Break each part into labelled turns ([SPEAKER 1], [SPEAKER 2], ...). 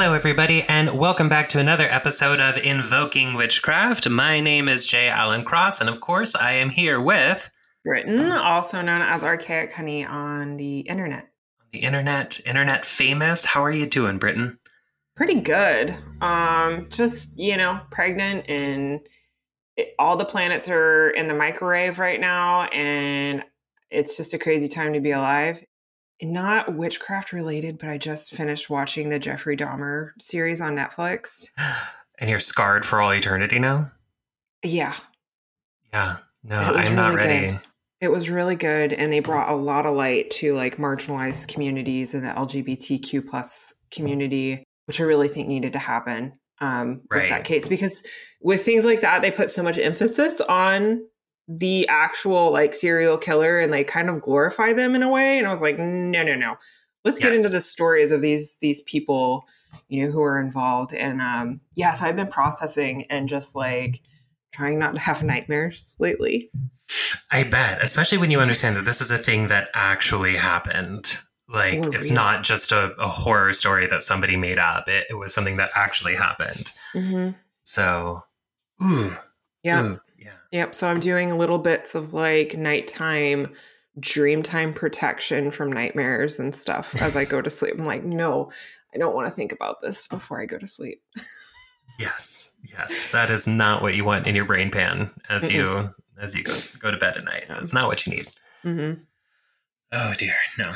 [SPEAKER 1] Hello, everybody, and welcome back to another episode of Invoking Witchcraft. My name is Jay Allen Cross, and of course, I am here with
[SPEAKER 2] Britain, also known as Archaic Honey on the internet.
[SPEAKER 1] the internet, internet famous. How are you doing, Britain?
[SPEAKER 2] Pretty good. Um, just, you know, pregnant and it, all the planets are in the microwave right now, and it's just a crazy time to be alive. Not witchcraft related, but I just finished watching the Jeffrey Dahmer series on Netflix.
[SPEAKER 1] And you're scarred for all eternity now?
[SPEAKER 2] Yeah,
[SPEAKER 1] Yeah. No,
[SPEAKER 2] It was
[SPEAKER 1] I'm not
[SPEAKER 2] really
[SPEAKER 1] ready.
[SPEAKER 2] good. It was really good, and they brought a lot of light to like marginalized communities and the LGBTQ plus community, which I really think needed to happen um, with
[SPEAKER 1] Right.
[SPEAKER 2] that case because with things like that, they put so much emphasis on the actual like serial killer and like kind of glorify them in a way. And I was like, no, no, no. Let's get
[SPEAKER 1] Yes.
[SPEAKER 2] into the stories of these these people, you know, who are involved. And um, yeah, so I've been processing and just like trying not to have nightmares lately.
[SPEAKER 1] I bet, especially when you understand that this is a thing that actually happened. Like,
[SPEAKER 2] For
[SPEAKER 1] it's
[SPEAKER 2] real.
[SPEAKER 1] not just a, a horror story that somebody made up. It, it was something that actually happened.
[SPEAKER 2] Mm-hmm.
[SPEAKER 1] So, ooh,
[SPEAKER 2] Yeah.
[SPEAKER 1] ooh, yeah.
[SPEAKER 2] Yep. So I'm doing little bits of like nighttime dream time protection from nightmares and stuff as I go to sleep. I'm like, no, I don't want to think about this before I go to sleep.
[SPEAKER 1] Yes, yes. That is not what you want in your brain pan as you as you go go to bed at night. That's not what you need.
[SPEAKER 2] Mm-hmm.
[SPEAKER 1] Oh dear, no.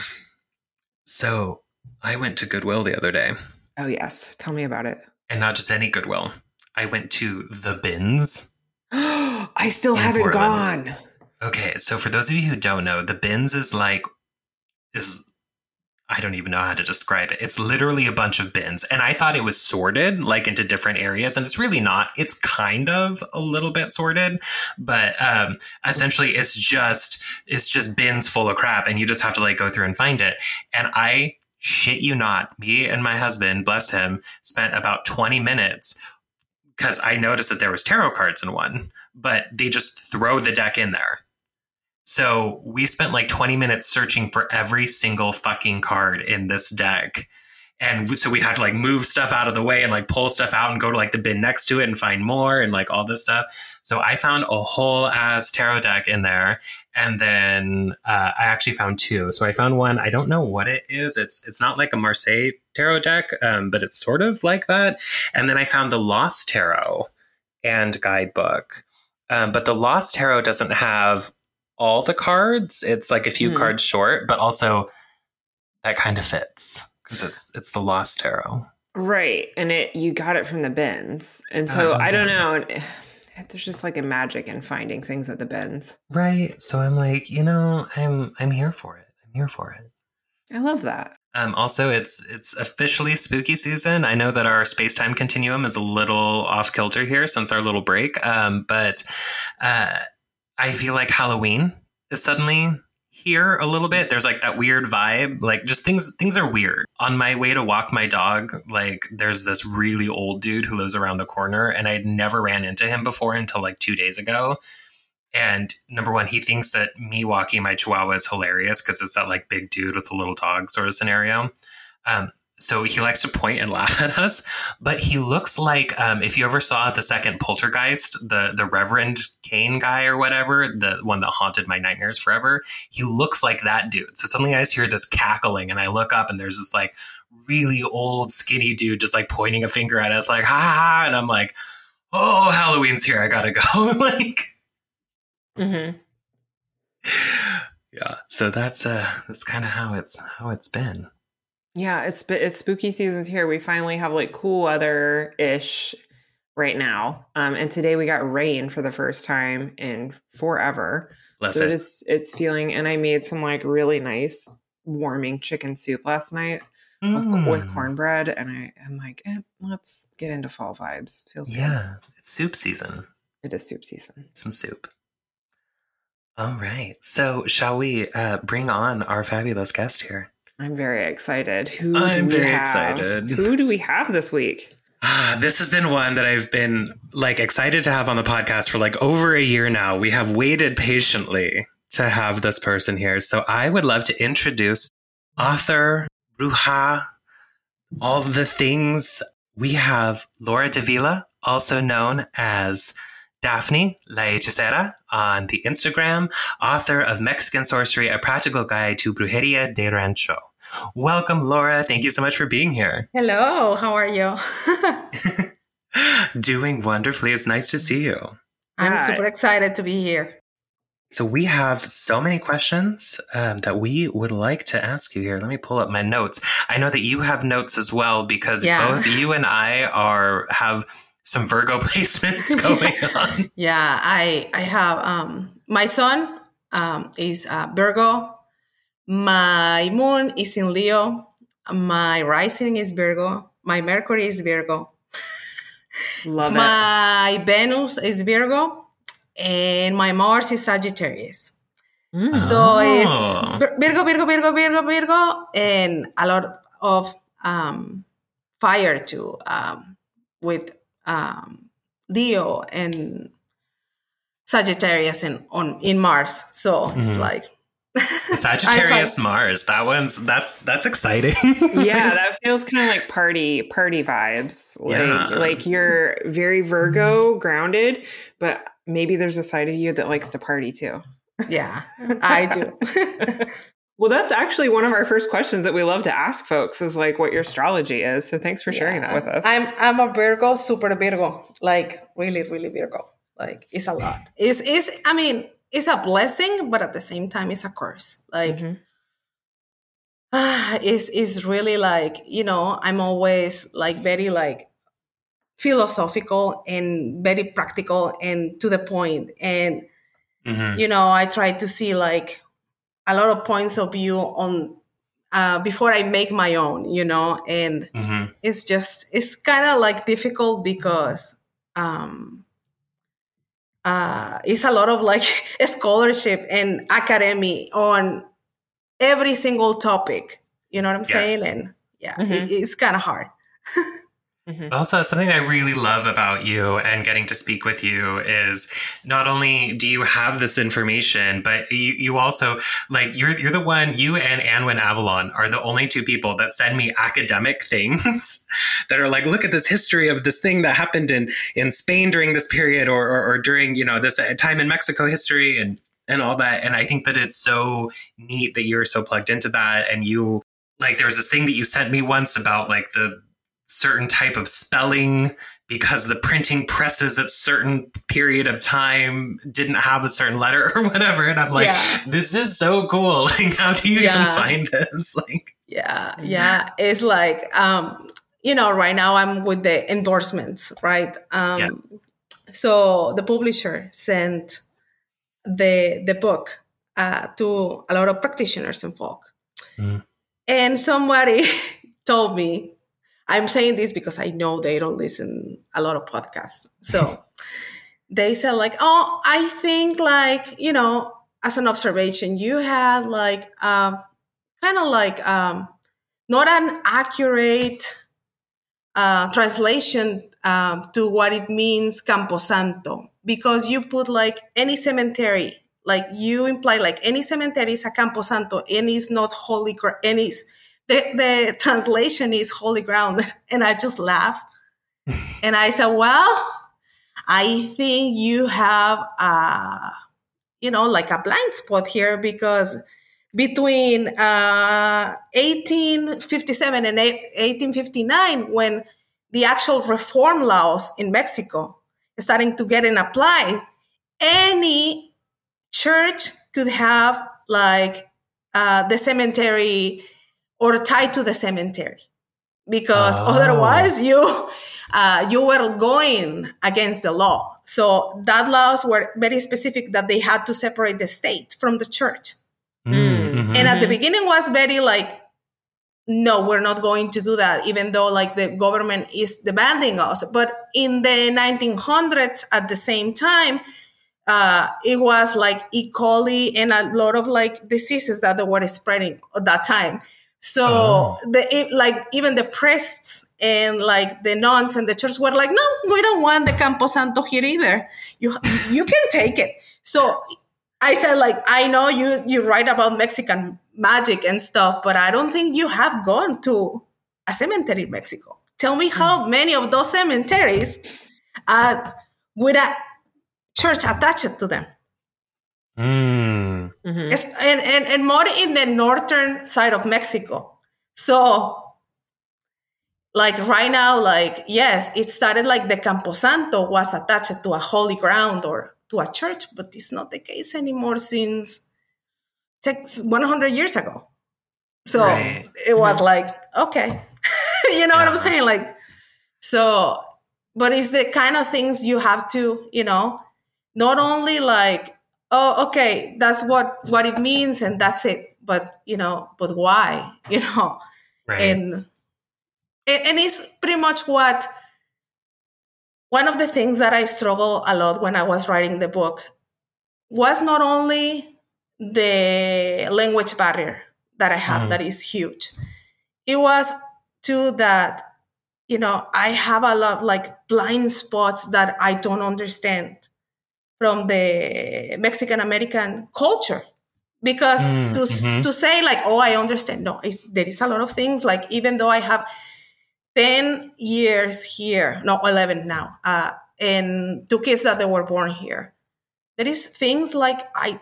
[SPEAKER 1] So, I went to Goodwill the other day,
[SPEAKER 2] Oh, yes. Tell me about it.
[SPEAKER 1] and not just any Goodwill. I went to the Bins.
[SPEAKER 2] I still haven't
[SPEAKER 1] Portland.
[SPEAKER 2] gone.
[SPEAKER 1] Okay, so for those of you who don't know, the bins is like is I don't even know how to describe it. It's literally a bunch of bins. And I thought it was sorted like into different areas and it's really not. It's kind of a little bit sorted, but um essentially it's just it's just bins full of crap and you just have to like go through and find it. And I shit you not, me and my husband, bless him, spent about 20 minutes because I noticed that there was tarot cards in one, but they just throw the deck in there. So we spent like 20 minutes searching for every single fucking card in this deck. And so we'd have to like move stuff out of the way and like pull stuff out and go to like the bin next to it and find more and like all this stuff. So I found a whole ass tarot deck in there. And then uh, I actually found two. So I found one. I don't know what it is. It's it's not like a Marseille tarot deck, um, but it's sort of like that. And then I found the Lost Tarot and guidebook. Um, but the Lost Tarot doesn't have all the cards. It's like a few
[SPEAKER 2] Hmm.
[SPEAKER 1] cards short, but also that kind of fits because it's it's the Lost Tarot.
[SPEAKER 2] Right. And it you got it from the bins. And
[SPEAKER 1] Oh,
[SPEAKER 2] so I don't know. There's just like a magic in finding things at the bins.
[SPEAKER 1] Right. So I'm like, you know, I'm I'm here for it. I'm here for it.
[SPEAKER 2] I love that.
[SPEAKER 1] Um, also, it's it's officially spooky season. I know that our space time continuum is a little off kilter here since our little break, um, but uh, I feel like Halloween is suddenly here a little bit. There's like that weird vibe, like just things things are weird. On my way to walk my dog, like there's this really old dude who lives around the corner, and I had never ran into him before until like two days ago. And number one, he thinks that me walking my chihuahua is hilarious because it's that like big dude with a little dog sort of scenario. Um, so he likes to point and laugh at us, but he looks like um, if you ever saw the second Poltergeist, the the Reverend Kane guy or whatever, the one that haunted my nightmares forever. He looks like that dude. So suddenly I just hear this cackling, and I look up, and there's this like really old skinny dude just like pointing a finger at us, like ha ha, ha," and I'm like, oh, Halloween's here, I gotta go, like.
[SPEAKER 2] Mm-hmm.
[SPEAKER 1] yeah so that's uh that's kind of how it's how it's been
[SPEAKER 2] Yeah, it's it's spooky season's here. We finally have like cool weather ish right now. Um, and today we got rain for the first time in forever.
[SPEAKER 1] bless
[SPEAKER 2] so
[SPEAKER 1] it
[SPEAKER 2] it is it's feeling. And I made some like really nice warming chicken soup last night with, with
[SPEAKER 1] Mm.
[SPEAKER 2] cornbread, and I am like, eh, let's get into fall vibes. Feels good.
[SPEAKER 1] yeah it's soup season
[SPEAKER 2] It is soup season.
[SPEAKER 1] some soup All right. So, shall we uh, bring on our fabulous guest here?
[SPEAKER 2] I'm very excited. Who
[SPEAKER 1] I'm
[SPEAKER 2] do we
[SPEAKER 1] very
[SPEAKER 2] have?
[SPEAKER 1] excited.
[SPEAKER 2] Who do we have this week?
[SPEAKER 1] Ah, this has been one that I've been like excited to have on the podcast for like over a year now. We have waited patiently to have this person here. So I would love to introduce author, bruja, all the things. We have Laura Davila, also known as Daphne La Hechicera on the Instagram, author of Mexican Sorcery, A Practical Guide to Brujeria de Rancho. Welcome, Laura. Thank you so much for being here.
[SPEAKER 3] Hello, how are you?
[SPEAKER 1] Doing wonderfully. It's nice to see you.
[SPEAKER 3] I'm
[SPEAKER 2] Yeah.
[SPEAKER 3] super excited to be here.
[SPEAKER 1] So, we have so many questions um, that we would like to ask you here. Let me pull up my notes. I know that you have notes as well because
[SPEAKER 3] Yeah.
[SPEAKER 1] both you and I are have some Virgo placements going on.
[SPEAKER 3] Yeah, I I have um my sun um is uh, Virgo. My moon is in Leo. My rising is Virgo. My Mercury is Virgo.
[SPEAKER 2] Love it.
[SPEAKER 3] my Venus is Virgo, and my Mars is Sagittarius.
[SPEAKER 2] Mm.
[SPEAKER 3] So
[SPEAKER 1] Oh.
[SPEAKER 3] it's Virgo, Virgo, Virgo, Virgo, Virgo, and a lot of um, fire too um, with um, Leo and Sagittarius in on in Mars. So it's
[SPEAKER 1] Mhm.
[SPEAKER 3] like
[SPEAKER 1] Sagittarius Mars. That one's that's that's exciting.
[SPEAKER 2] yeah, that feels kind of like party party vibes. Like
[SPEAKER 1] Yeah.
[SPEAKER 2] like you're very Virgo grounded, but maybe there's a side of you that likes to party too.
[SPEAKER 3] yeah, I do.
[SPEAKER 2] Well, that's actually one of our first questions that we love to ask folks is like what your astrology is. So thanks for sharing that with us.
[SPEAKER 3] I'm I'm a Virgo, super Virgo, like really, really Virgo. Like it's a lot. It's it's I mean it's a blessing, but at the same time it's a curse. Like
[SPEAKER 2] Mhm.
[SPEAKER 3] ah, it's it's really like you know I'm always like very like philosophical and very practical and to the point and
[SPEAKER 1] Mhm.
[SPEAKER 3] you know I try to see like a lot of points of view on uh, before I make my own you know and
[SPEAKER 1] Mhm.
[SPEAKER 3] it's just it's kind of like difficult because um uh it's a lot of like scholarship and academy on every single topic you know what i'm
[SPEAKER 1] Yes.
[SPEAKER 3] saying and yeah
[SPEAKER 2] Mhm.
[SPEAKER 3] it, it's kind of hard
[SPEAKER 2] Mhm.
[SPEAKER 1] Also, something I really love about you and getting to speak with you is not only do you have this information, but you, you also like you're you're the one. You and Annwyn Avalon are the only two people that send me academic things that are like, look at this history of this thing that happened in in Spain during this period, or or, or during you know this uh, time in Mexico history, and and all that. And I think that it's so neat that you're so plugged into that, and you like there was this thing that you sent me once about like the certain type of spelling because the printing presses at certain period of time didn't have a certain letter or whatever. And i'm like
[SPEAKER 3] Yeah.
[SPEAKER 1] this is so cool. Like how do you even find this? Like
[SPEAKER 3] yeah yeah. It's like um you know right now i'm with the endorsements right? Um
[SPEAKER 1] Yes.
[SPEAKER 3] so the publisher sent the the book uh, to a lot of practitioners and folk
[SPEAKER 1] Mm.
[SPEAKER 3] and somebody told me i'm saying this because i know they don't listen a lot of podcasts. So they said like oh i think like you know as an observation you had like um, kind of like um, not an accurate uh, translation um, to what it means camposanto because you put like any cemetery like you imply like any cemetery is a camposanto and it's not holy and it's the, the translation is holy ground. And i just laugh and i said well i think you have a you know like a blind spot here because between uh, 1857 and 1859 when the actual reform laws in mexico starting to get in apply any church could have like uh, the cemetery or tied to the cemetery because
[SPEAKER 1] Oh.
[SPEAKER 3] otherwise you uh, you were going against the law so that laws were very specific that they had to separate the state from the church
[SPEAKER 2] Mm.
[SPEAKER 1] Mhm.
[SPEAKER 3] and at the
[SPEAKER 2] Mhm.
[SPEAKER 3] beginning was very like no we're not going to do that even though like the government is demanding us but in the 1900s at the same time uh, it was like E. coli and a lot of like diseases that they were spreading at that time. So
[SPEAKER 1] Oh.
[SPEAKER 3] the it, like even the priests and like the nuns and the church were like, no, we don't want the Camposanto here either. You you can take it. So I said like I know you you write about Mexican magic and stuff, but I don't think you have gone to a cemetery in Mexico. Tell me how hmm. many of those cemeteries are with a church attached to them.
[SPEAKER 1] Mm.
[SPEAKER 2] Mhm.
[SPEAKER 3] And, and, and more in the northern side of Mexico. So, like right now, like, yes, it started like the Camposanto was attached to a holy ground or to a church, but it's not the case anymore since 100 years ago. So
[SPEAKER 1] Right.
[SPEAKER 3] it was like, okay. you know what I'm saying? Like, so, but it's the kind of things you have to, you know, not only like oh okay that's what what it means and that's it but you know but why you know
[SPEAKER 1] Right.
[SPEAKER 3] and and it's pretty much what one of the things that i struggle a lot when i was writing the book was not only the language barrier that i have
[SPEAKER 1] Mhm.
[SPEAKER 3] that is huge it was too that you know i have a lot like blind spots that i don't understand from the mexican american culture because
[SPEAKER 1] Mm,
[SPEAKER 3] to
[SPEAKER 1] mhm.
[SPEAKER 3] to say like oh i understand no it's, there is a lot of things like even though i have 10 years here no 11 now uh, and two kids that they were born here there is things like i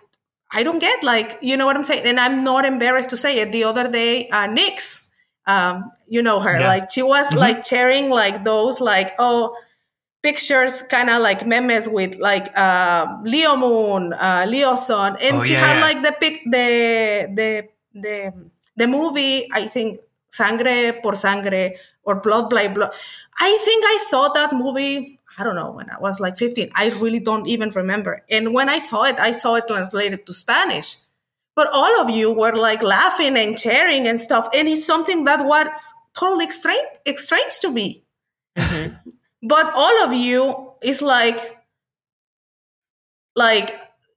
[SPEAKER 3] i don't get like you know what i'm saying and i'm not embarrassed to say it the other day uh nix um you know her
[SPEAKER 1] Yeah.
[SPEAKER 3] like she was
[SPEAKER 1] Mhm.
[SPEAKER 3] like sharing like those like oh pictures kind of like memes with like uh, leo moon uh, leo sun and
[SPEAKER 1] Oh,
[SPEAKER 3] she
[SPEAKER 1] yeah,
[SPEAKER 3] had
[SPEAKER 1] yeah.
[SPEAKER 3] like the pic the the the the movie i think sangre por sangre or blood by blood. I think i saw that movie i don't know when i was like 15 i really don't even remember. And when i saw it i saw it translated to spanish. But all of you were like laughing and cheering and stuff and it's something that was totally strange, strange to me.
[SPEAKER 2] Mhm.
[SPEAKER 3] But all of you is like like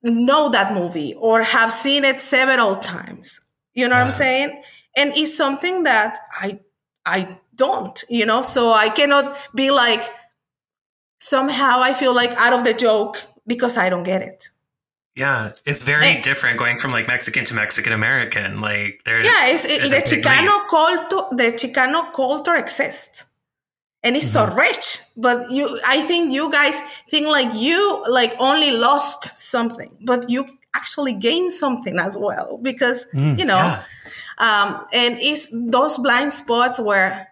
[SPEAKER 3] know that movie or have seen it several times you know what i'm
[SPEAKER 1] Uh.
[SPEAKER 3] saying and it's something that i i don't you know so i cannot be like somehow i feel like out of the joke because i don't get it
[SPEAKER 1] Yeah, it's very
[SPEAKER 3] Eh.
[SPEAKER 1] different going from like Mexican to Mexican American. Like there's
[SPEAKER 3] yeah it's, it,
[SPEAKER 1] there's
[SPEAKER 3] the chicano culture the chicano culture exists and it's so rich but you i think you guys think like you like only lost something but you actually gained something as well because.
[SPEAKER 1] Mm,
[SPEAKER 3] you know
[SPEAKER 1] yeah.
[SPEAKER 3] um and it's those blind spots where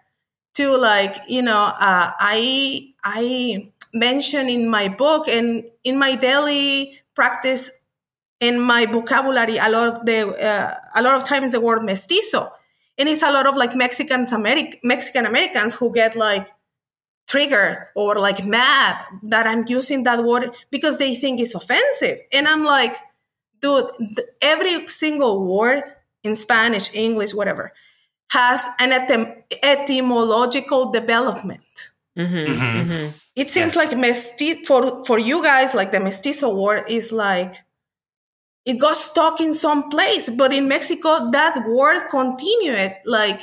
[SPEAKER 3] to like you know uh, i i mention in my book and in my daily practice in my vocabulary a lot of the uh, a lot of times the word mestizo and it's a lot of like mexicans Ameri- mexican americans who get like triggered or like mad that i'm using that word because they think it's offensive and i'm like dude th- every single word in spanish english whatever has an etym- etymological development
[SPEAKER 2] Mhm.
[SPEAKER 1] Mhm.
[SPEAKER 2] Mhm.
[SPEAKER 3] it seems
[SPEAKER 1] Yes.
[SPEAKER 3] like mesti for for you guys like the mestizo word is like it got stuck in some place but in mexico that word continued like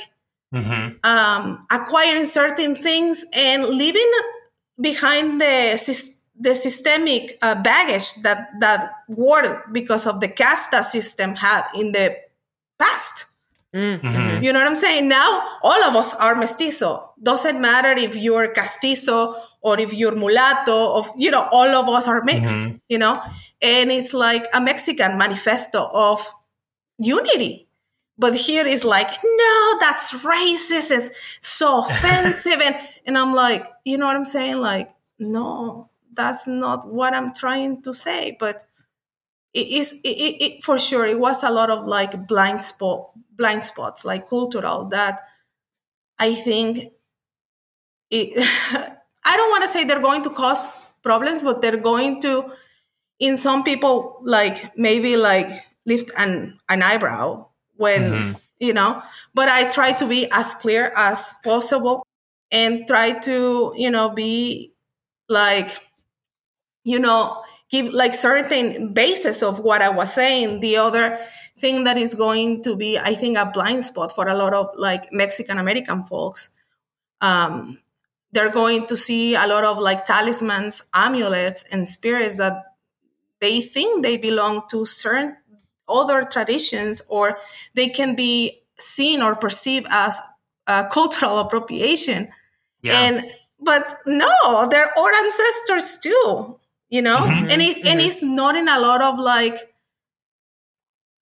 [SPEAKER 1] Mhm.
[SPEAKER 3] um acquiring certain things and leaving behind the the systemic uh, baggage that that word because of the casta system had in the past
[SPEAKER 2] Mhm.
[SPEAKER 1] Mhm.
[SPEAKER 3] you know what I'm saying? Now all of us are mestizo. Doesn't matter if you're castizo or if you're mulatto, of you know, all of us are mixed,
[SPEAKER 1] Mhm.
[SPEAKER 3] you know? And it's like a Mexican manifesto of unity. But here is like, no, that's racist. It's so offensive. and, and I'm like, you know what I'm saying? Like, no, that's not what I'm trying to say. But it is it, it, it, for sure it was a lot of like blind spot blind spots like cultural that i think it, i don't want to say they're going to cause problems but they're going to in some people like maybe like lift an an eyebrow when
[SPEAKER 1] Mhm.
[SPEAKER 3] you know but i try to be as clear as possible and try to you know be like you know, give like certain basis of what I was saying. The other thing that is going to be, I think, a blind spot for a lot of like Mexican American folks. Um, they're going to see a lot of like talismans, amulets, and spirits that they think they belong to certain other traditions or they can be seen or perceived as uh, cultural appropriation. Yeah. And but no, they're our ancestors too, you know? Mm-hmm. And it mm-hmm. and it's not in a lot of like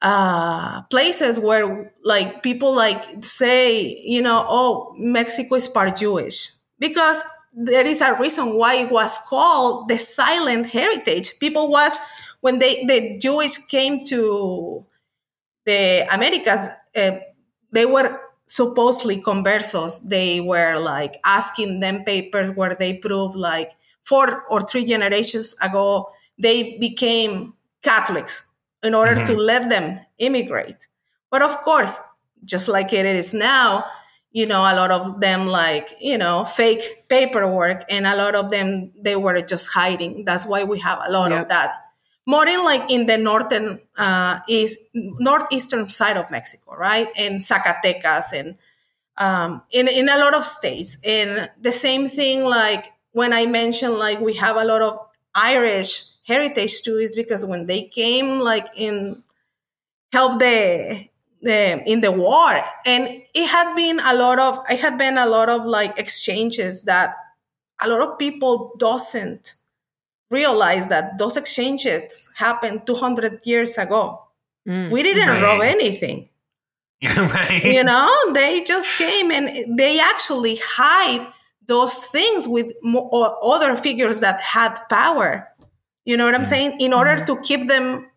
[SPEAKER 3] uh places where like people like say, you know, oh, Mexico is part Jewish. Because there is a reason why it was called the silent heritage. People was when they the Jewish came to the Americas, uh, they were supposedly conversos. They were like asking them papers where they prove like four or three generations ago they became Catholics in order mm-hmm. to let them immigrate. But of course, just like it is now, you know, a lot of them like, you know, fake paperwork and a lot of them they were just hiding. That's why we have a lot yep. of that more in like in the northern uh, east northeastern side of Mexico, right? In Zacatecas and um, in in a lot of states. And the same thing, like when I mentioned, like we have a lot of Irish heritage too, is because when they came, like in help the the in the war, and it had been a lot of it had been a lot of like exchanges that a lot of people doesn't realize that those exchanges happened 200 years ago. Mm, we didn't right. rob anything. right. You know, they just came and they actually hide those things with mo- other figures that had power. You know what I'm mm. saying? In order mm. to keep them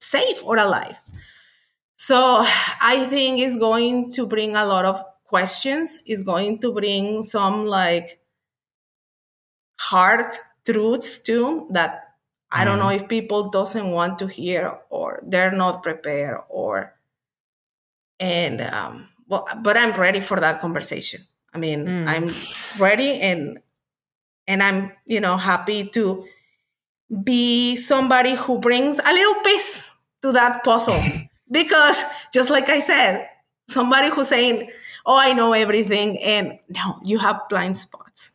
[SPEAKER 3] safe or alive. So I think it's going to bring a lot of questions. It's going to bring some like hard truths too that I don't know mm. if people doesn't want to hear or they're not prepared or and um well but I'm ready for that conversation. I mean, mm. I'm ready and and I'm, you know, happy to be somebody who brings a little piece to that puzzle. because just like I said, somebody who's saying, Oh, I know everything and no, you have blind spots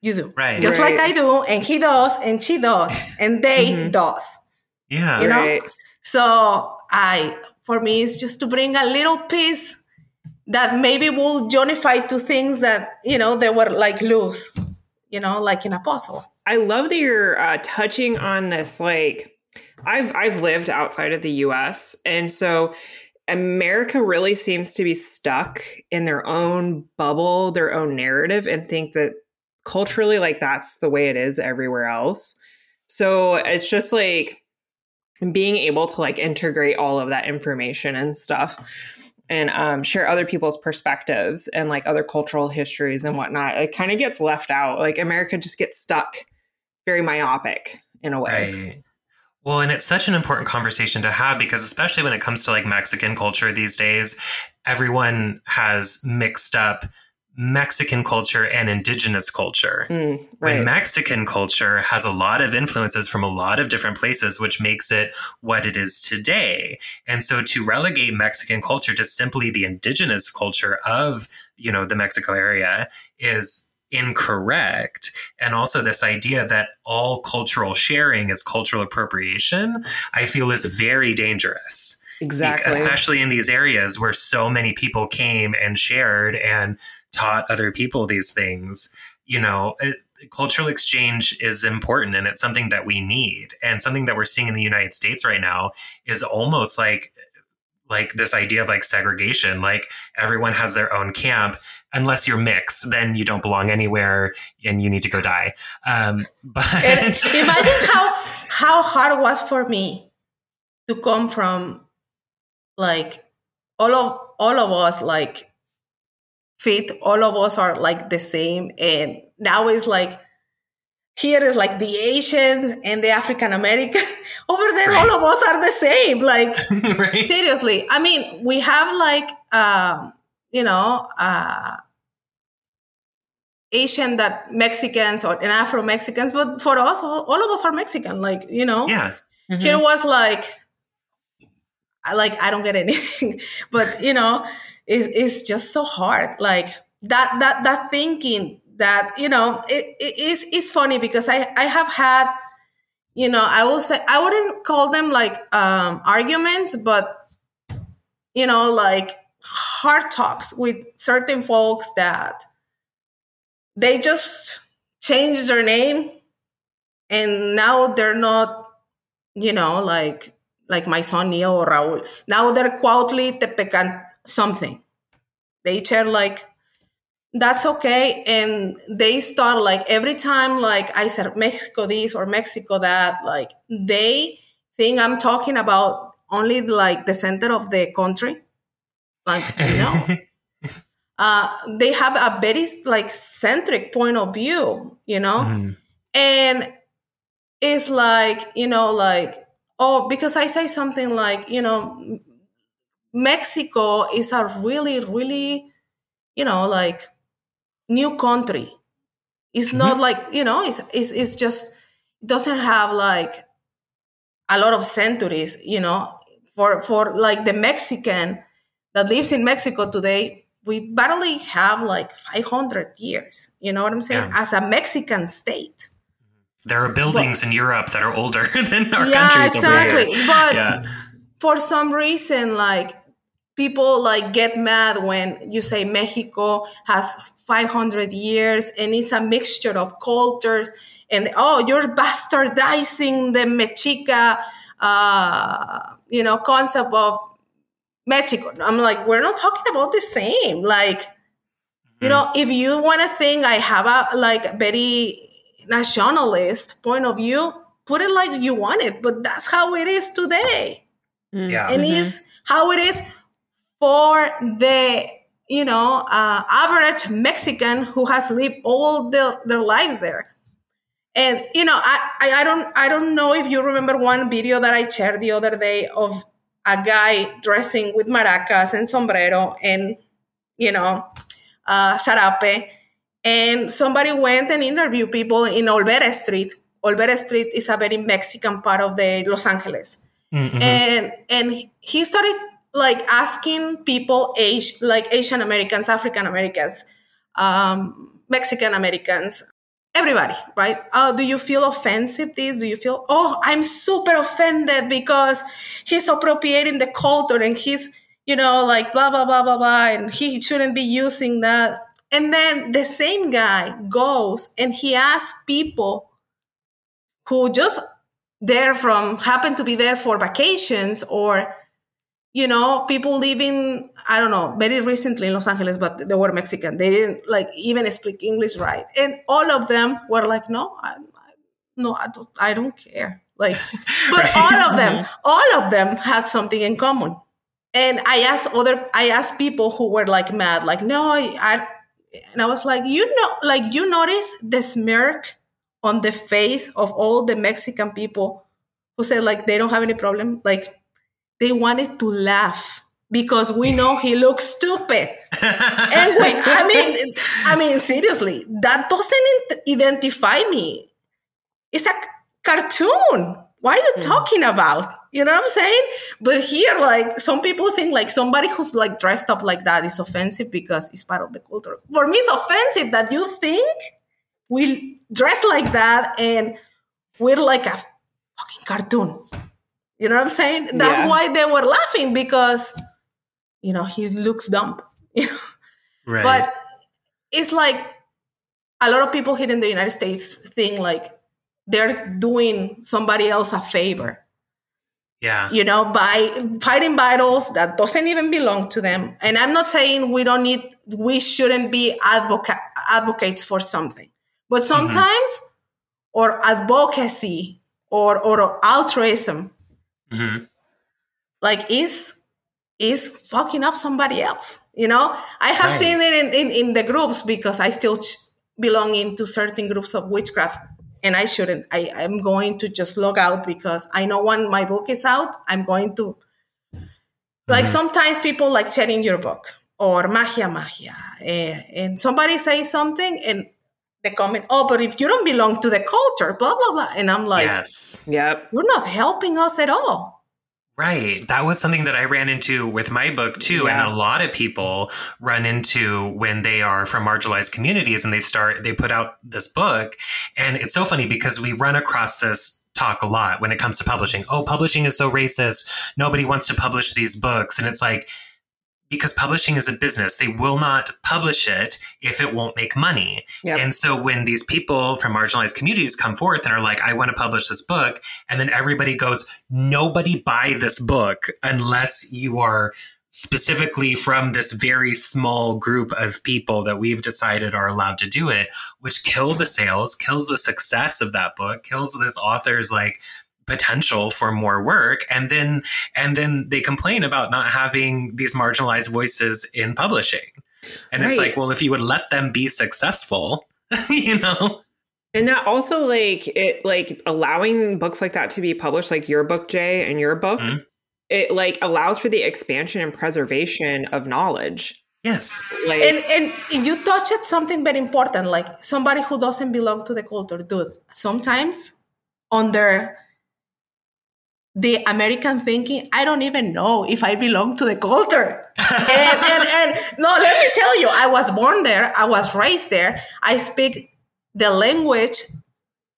[SPEAKER 3] you do.
[SPEAKER 1] Right.
[SPEAKER 3] Just
[SPEAKER 1] right.
[SPEAKER 3] like I do, and he does, and she does, and they mm-hmm. does.
[SPEAKER 1] Yeah.
[SPEAKER 3] You know? Right. So I for me it's just to bring a little piece that maybe will unify two things that, you know, they were like loose, you know, like in a puzzle.
[SPEAKER 2] I love that you're uh, touching on this like I've I've lived outside of the US and so America really seems to be stuck in their own bubble, their own narrative, and think that culturally like that's the way it is everywhere else. So it's just like being able to like integrate all of that information and stuff and um, share other people's perspectives and like other cultural histories and whatnot. It kind of gets left out. Like America just gets stuck very myopic in a way.
[SPEAKER 1] Right. Well, and it's such an important conversation to have because, especially when it comes to like Mexican culture these days, everyone has mixed up Mexican culture and indigenous culture. Mm, right. When Mexican culture has a lot of influences from a lot of different places, which makes it what it is today. And so to relegate Mexican culture to simply the indigenous culture of, you know, the Mexico area is incorrect. And also this idea that all cultural sharing is cultural appropriation, I feel is very dangerous.
[SPEAKER 2] Exactly.
[SPEAKER 1] Especially in these areas where so many people came and shared and taught other people these things, you know, it, cultural exchange is important and it's something that we need. And something that we're seeing in the United States right now is almost like like this idea of like segregation like everyone has their own camp unless you're mixed then you don't belong anywhere and you need to go die um but
[SPEAKER 3] imagine how how hard it was for me to come from like all of all of us like fit all of us are like the same and now it's like here is like the asians and the african american over there right. all of us are the same like right. seriously i mean we have like um you know uh Asian that Mexicans or and Afro Mexicans, but for us, all, all, of us are Mexican. Like you know,
[SPEAKER 1] yeah.
[SPEAKER 3] Mm-hmm. Here was like, I like I don't get anything, but you know, it's just so hard. Like that that that thinking that you know it, it is it's funny because I I have had you know I will say I wouldn't call them like um, arguments, but you know like hard talks with certain folks that they just changed their name and now they're not you know like like my son Neil or Raul. Now they're quietly Tepecan something. They share like that's okay and they start like every time like i said mexico this or mexico that like they think i'm talking about only like the center of the country like no uh, they have a very like centric point of view you know mm-hmm. and it's like you know like oh because i say something like you know mexico is a really really you know like new country. It's mm-hmm. not like, you know, it's, it's, it's just doesn't have like a lot of centuries, you know, for, for like the Mexican that lives in Mexico today, we barely have like 500 years. You know what I'm saying? Yeah. As a Mexican state.
[SPEAKER 1] There are buildings but, in Europe that are older than our yeah, countries
[SPEAKER 3] exactly. But yeah. for some reason, like people like get mad when you say Mexico has 500 years and it's a mixture of cultures and oh you're bastardizing the mexica uh, you know concept of mexico. I'm like we're not talking about the same. Like you know mm-hmm. if you want to think i have a like very nationalist point of view put it like you want it but that's how it is today.
[SPEAKER 1] Yeah.
[SPEAKER 3] And mm-hmm. is how it is for the you know, uh, average Mexican who has lived all the, their lives there. And you know, I, I, I don't I don't know if you remember one video that I shared the other day of a guy dressing with maracas and sombrero and you know uh, sarape, and somebody went and interviewed people in Olvera Street. Olvera Street is a very Mexican part of the Los Angeles, mm-hmm. and and he started like asking people age like asian americans african americans um, mexican americans everybody right? Oh do you feel offensive this? Do you feel oh i'm super offended because he's appropriating the culture and he's you know like blah blah blah blah blah and he shouldn't be using that. And then the same guy goes and he asks people who just there from happen to be there for vacations or you know, people living, I don't know, very recently in Los Angeles, but they were Mexican. They didn't like even speak English right. And all of them were like, no, I, I no, I don't, I don't care. Like, but right. all of them, mm-hmm. all of them had something in common. And I asked other, I asked people who were like mad, like, no, I, I and I was like, you know, like you notice the smirk on the face of all the Mexican people who said like they don't have any problem. Like they wanted to laugh because we know he looks stupid. and we, I mean, I mean, seriously, that doesn't identify me. It's a cartoon. What are you mm. talking about? You know what I'm saying? But here, like, some people think like somebody who's like dressed up like that is offensive because it's part of the culture. For me, it's offensive that you think we dress like that and we're like a fucking cartoon. You know what I'm saying? That's yeah. why they were laughing because, you know, he looks dumb. right. But it's like a lot of people here in the United States think like they're doing somebody else a favor.
[SPEAKER 1] Yeah.
[SPEAKER 3] You know, by fighting battles that doesn't even belong to them. And I'm not saying we don't need, we shouldn't be advocate, advocates for something. But mm-hmm. sometimes, mm-hmm. or advocacy or, or altruism Mm-hmm. Like is is fucking up somebody else. You know, I have right. seen it in, in, in, the groups because I still ch- belong into certain groups of witchcraft, and I shouldn't. I I'm going to just log out because I know when my book is out, I'm going to. Like mm-hmm. sometimes people like sharing your book or magia magia, eh, and somebody says something, and the comment, oh, but if you don't belong to the culture, blah, blah, blah. And I'm like,
[SPEAKER 1] yes.
[SPEAKER 2] Yep.
[SPEAKER 3] you're not helping us at all.
[SPEAKER 1] Right. That was something that I ran into with my book too.
[SPEAKER 2] Yeah.
[SPEAKER 1] And a lot of people run into when they are from marginalized communities and they start, they put out this book. And it's so funny because we run across this talk a lot when it comes to publishing. Oh, publishing is so racist. Nobody wants to publish these books. And it's like, because publishing is a business, they will not publish it if it won't make money.
[SPEAKER 2] Yep.
[SPEAKER 1] And so when these people from marginalized communities come forth and are like, I want to publish this book, and then everybody goes, nobody buy this book unless you are specifically from this very small group of people that we've decided are allowed to do it, which kill the sales, kills the success of that book, kills this author's like potential for more work and then and then they complain about not having these marginalized voices in publishing and it's like well if you would let them be successful you know
[SPEAKER 2] And that also like it like allowing books like that to be published, like your book, Jay, and your book,
[SPEAKER 1] Mhm.
[SPEAKER 2] it like allows for the expansion and preservation of knowledge.
[SPEAKER 1] yes
[SPEAKER 2] Like
[SPEAKER 3] And and you touched at something very important, like somebody who doesn't belong to the culture, dude. Sometimes under the American thinking, I don't even know if I belong to the culture. and, and, and no, let me tell you, I was born there, I was raised there, I speak the language,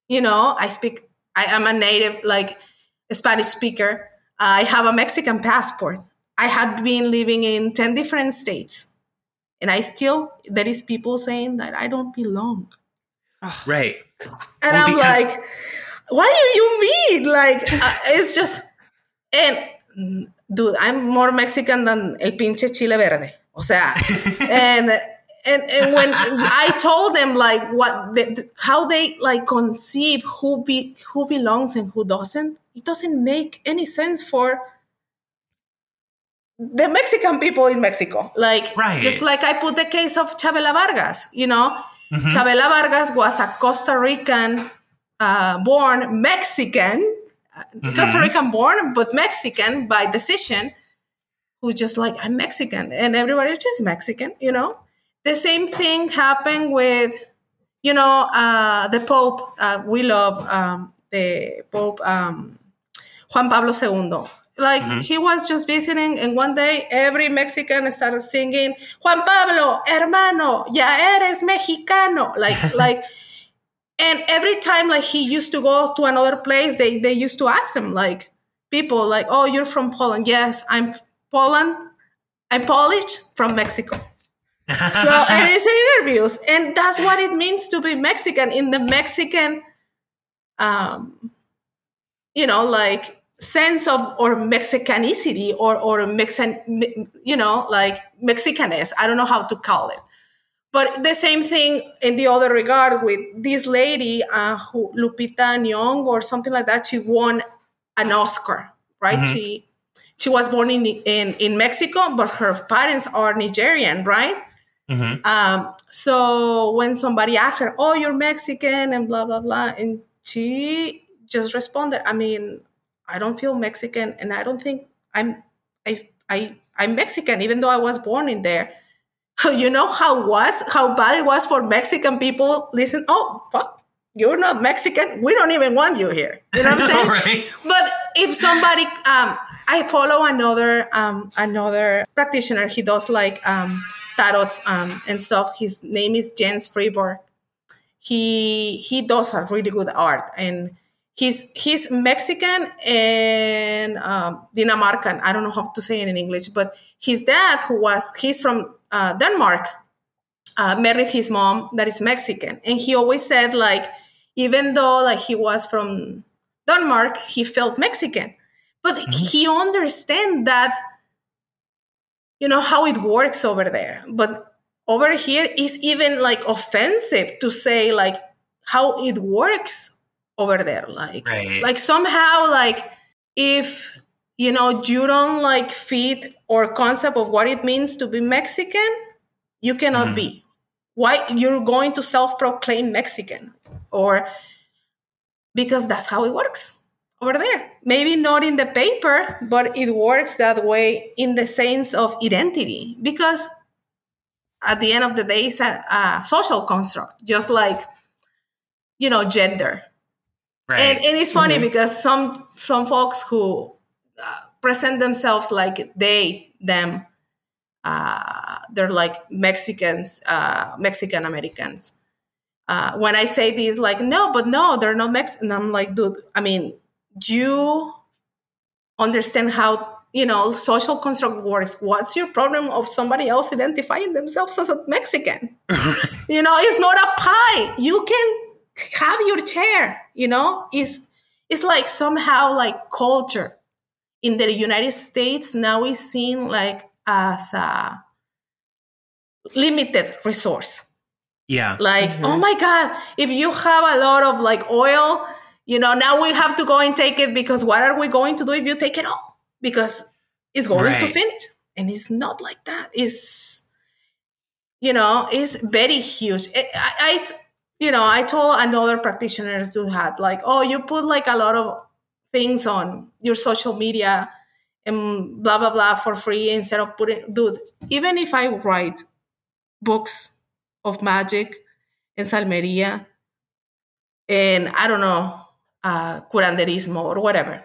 [SPEAKER 3] you know, I speak, I am a native, like a Spanish speaker. I have a Mexican passport. I had been living in 10 different states. And I still, there is people saying that I don't belong.
[SPEAKER 1] right
[SPEAKER 3] And
[SPEAKER 1] Well,
[SPEAKER 3] I'm
[SPEAKER 1] because-
[SPEAKER 3] like, what do you mean? Like, uh, it's just, and dude, I'm more Mexican than el pinche chile verde. O sea, and, and, and when I told them like what, the, how they like conceive who be, who belongs and who doesn't, it doesn't make any sense for the Mexican people in Mexico. Like,
[SPEAKER 1] Right.
[SPEAKER 3] just like I put the case of Chavela Vargas, you know,
[SPEAKER 1] Mhm.
[SPEAKER 3] Chavela Vargas was a Costa Rican uh, born Mexican, uh, Costa
[SPEAKER 1] Mhm.
[SPEAKER 3] Rican born, but Mexican by decision, who just like, I'm Mexican. And everybody just Mexican, you know? The same thing happened with, you know, uh, the Pope. Uh, we love um, the Pope um, Juan Pablo II. Like
[SPEAKER 1] Mhm.
[SPEAKER 3] he was just visiting, and one day every Mexican started singing Juan Pablo, hermano, ya eres mexicano. Like, like, and every time like he used to go to another place, they they used to ask him like people like, oh, you're from Poland? Yes, I'm Poland. I'm Polish from Mexico. So and it's in interviews, and that's what it means to be Mexican in the Mexican, um, you know, like sense of or Mexicanicity or or Mexican, you know, like Mexicaness. I don't know how to call it, but the same thing in the other regard with this lady, uh, who Lupita Nyong or something like that. She won an Oscar, right?
[SPEAKER 1] Mhm.
[SPEAKER 3] She she was born in, in in Mexico, but her parents are Nigerian, right?
[SPEAKER 1] Mhm.
[SPEAKER 3] Um, so when somebody asked her, "Oh, you're Mexican," and blah blah blah, and she just responded, "I mean, I don't feel Mexican, and I don't think I'm I I I'm Mexican, even though I was born in there." You know how was how bad it was for Mexican people. Listen, oh fuck, you're not Mexican. We don't even want you here. You know what I'm saying?
[SPEAKER 1] right
[SPEAKER 3] But if somebody, um, I follow another um, another practitioner. He does like um, tarots um, and stuff. His name is Jens Freeborg. He he does a really good art, and he's he's Mexican and um, Dinamarcan. I don't know how to say it in English, but his dad, who was he's from uh, Denmark, uh, married his mom that is Mexican, and he always said like even though like he was from Denmark, he felt Mexican, but he understand that you know how it works over there. But over here is even like offensive to say like how it works over there. Like
[SPEAKER 1] Right.
[SPEAKER 3] like somehow like if you know you don't like fit or concept of what it means to be Mexican, you cannot
[SPEAKER 1] Mhm.
[SPEAKER 3] be. Why you're going to self-proclaim Mexican or because that's how it works over there. Maybe not in the paper, but it works that way in the sense of identity. Because at the end of the day, it's a, a social construct, just like you know, gender.
[SPEAKER 1] Right.
[SPEAKER 3] And, and it's funny because some some folks who uh, present themselves like they them uh, they're like Mexicans, uh, Mexican Americans. Uh, when I say these, like, no, but no, they're not Mexican. I'm like, dude, I mean, you understand how you know social construct works. What's your problem of somebody else identifying themselves as a Mexican? you know, it's not a pie. You can have your chair. You know, it's it's like somehow like culture in the United States now is seen like as a limited resource.
[SPEAKER 1] yeah.
[SPEAKER 3] Like,
[SPEAKER 2] Mhm.
[SPEAKER 3] oh my God, if you have a lot of like oil, you know, now we have to go and take it because what are we going to do if you take it all? Because it's going to finish. And it's not like that. It's, you know, it's very huge. I, I, I- you know, I told another practitioners who had like, oh, you put like a lot of things on your social media and blah blah blah for free instead of putting dude even if i write books of magic and salmeria and i don't know uh curanderismo or whatever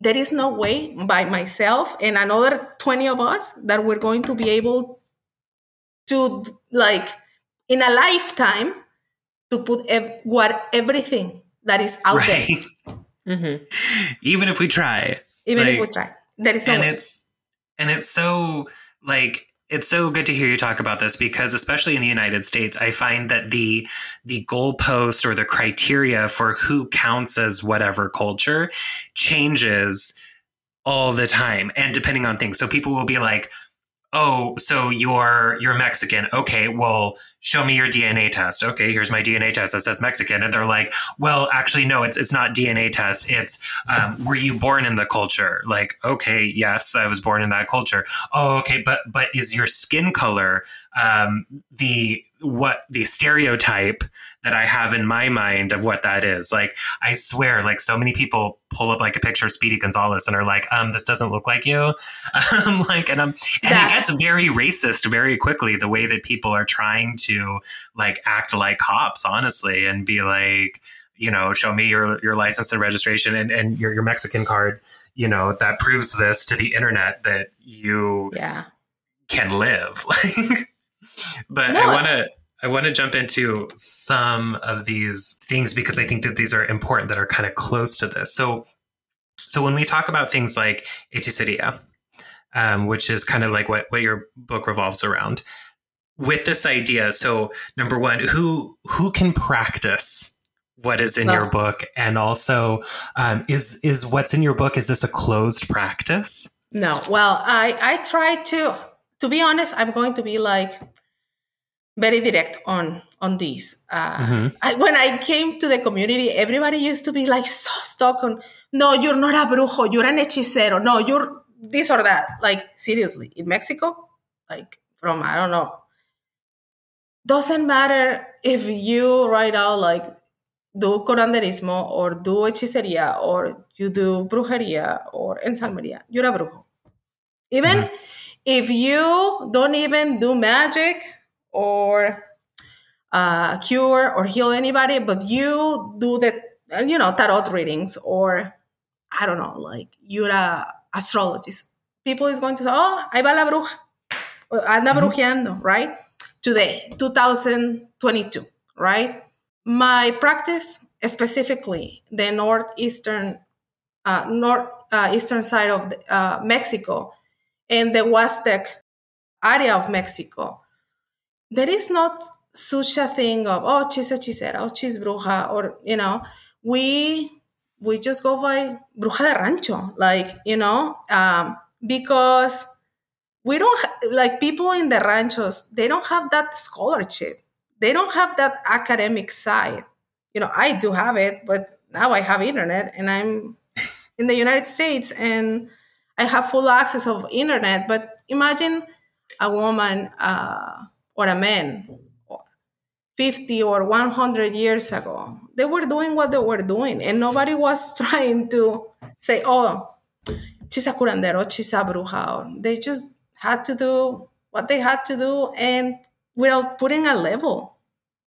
[SPEAKER 3] there is no way by myself and another 20 of us that we're going to be able to like in a lifetime to put ev- what everything that is out
[SPEAKER 1] right.
[SPEAKER 3] there
[SPEAKER 2] Mm-hmm.
[SPEAKER 1] Even if we try.
[SPEAKER 3] even if we try there is no
[SPEAKER 1] and
[SPEAKER 3] way.
[SPEAKER 1] it's and it's so like it's so good to hear you talk about this because especially in the United States, I find that the the goalpost or the criteria for who counts as whatever culture changes all the time and depending on things. So people will be like, "Oh, so you're you're Mexican. Okay, well, show me your DNA test. Okay, here's my DNA test that says Mexican." And they're like, "Well, actually no, it's it's not DNA test. It's um, were you born in the culture like okay yes i was born in that culture oh okay but but is your skin color um, the what the stereotype that i have in my mind of what that is. Like i swear like so many people pull up like a picture of speedy gonzalez and are like um this doesn't look like you. Um like and i'm and it gets very racist very quickly the way that people are trying to like act like cops honestly and be like you know, show me your your license and registration and, and your, your Mexican card, you know, that proves this to the internet that you
[SPEAKER 3] yeah.
[SPEAKER 1] can live. Like but
[SPEAKER 3] No.
[SPEAKER 1] I wanna I want to jump into some of these things because I think that these are important that are kind of close to this. So so when we talk about things like hechiceria, um, which is kind of like what, what your book revolves around, with this idea, so number one, who who can practice what is in your book, and also um, is is what's in your book is this a closed practice?
[SPEAKER 3] No, well, I I try to to be honest. I'm going to be like very direct on on this. Uh,
[SPEAKER 1] Mhm.
[SPEAKER 3] I, when I came to the community, everybody used to be like so stuck on. No, you're not a brujo. You're an hechicero. No, you're this or that. Like seriously, in Mexico, like from I don't know. Doesn't matter if you right now like do curanderismo or do hechicería or you do brujería or ensalmería, you're a brujo. Even if you don't even do magic or uh, cure or heal anybody, but you do the you know tarot readings or I don't know, like you're a astrologist. People is going to say, "Oh, ahí va la bruja, anda
[SPEAKER 1] Mhm.
[SPEAKER 3] brujeando," right? Today, 2022, right? My practice, specifically the northeastern, uh, north uh, eastern side of the, uh, Mexico, and the Huastec area of Mexico, there is not such a thing of oh she's hechicera, oh she's bruja, or you know, we we just go by bruja de rancho, like you know, um, because we don't ha- like people in the ranchos. They don't have that scholarship. They don't have that academic side. You know, I do have it, but now I have internet, and I'm in the United States, and I have full access of internet. But imagine a woman uh, or a man 50 or 100 years ago they were doing what they were doing and nobody was trying to say oh she's a curandero she's a bruja they just had to do what they had to do and without putting a level.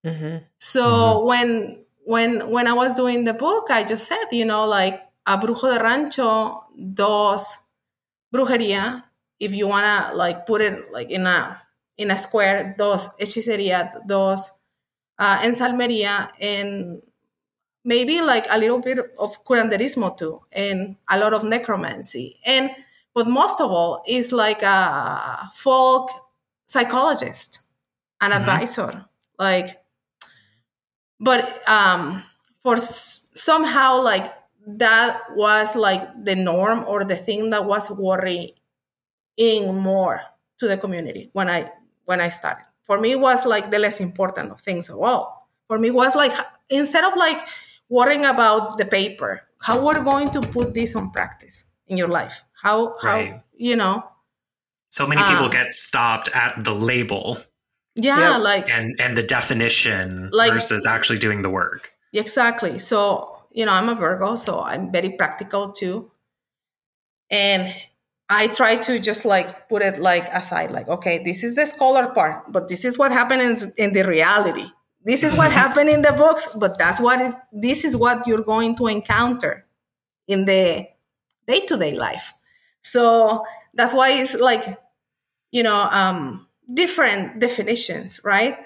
[SPEAKER 2] Mm-hmm.
[SPEAKER 3] So
[SPEAKER 1] Mhm.
[SPEAKER 3] when when when I was doing the book, I just said, you know, like a brujo de rancho does brujería. If you wanna like put it like in a in a square, dos hechicería, dos uh, ensalmería, and maybe like a little bit of curanderismo too, and a lot of necromancy. And but most of all is like a folk psychologist, an
[SPEAKER 1] Mhm.
[SPEAKER 3] advisor, like but um for s- somehow like that was like the norm or the thing that was worrying more to the community when i when i started for me it was like the less important of things of all for me it was like instead of like worrying about the paper how we're going to put this on practice in your life how how
[SPEAKER 1] Right.
[SPEAKER 3] you know
[SPEAKER 1] So many people
[SPEAKER 3] Ah.
[SPEAKER 1] get stopped at the label
[SPEAKER 3] yeah
[SPEAKER 2] Yep.
[SPEAKER 3] like
[SPEAKER 1] and and the definition
[SPEAKER 3] Like-
[SPEAKER 1] versus actually doing the work.
[SPEAKER 3] Exactly. So, you know, I'm a Virgo, so I'm very practical too. And I try to just like put it like aside, like, okay, this is the scholar part, but this is what happens in, in the reality. This is what happened in the books, but that's what is, this is what you're going to encounter in the day to day life. So that's why it's like, you know, um, different definitions, right?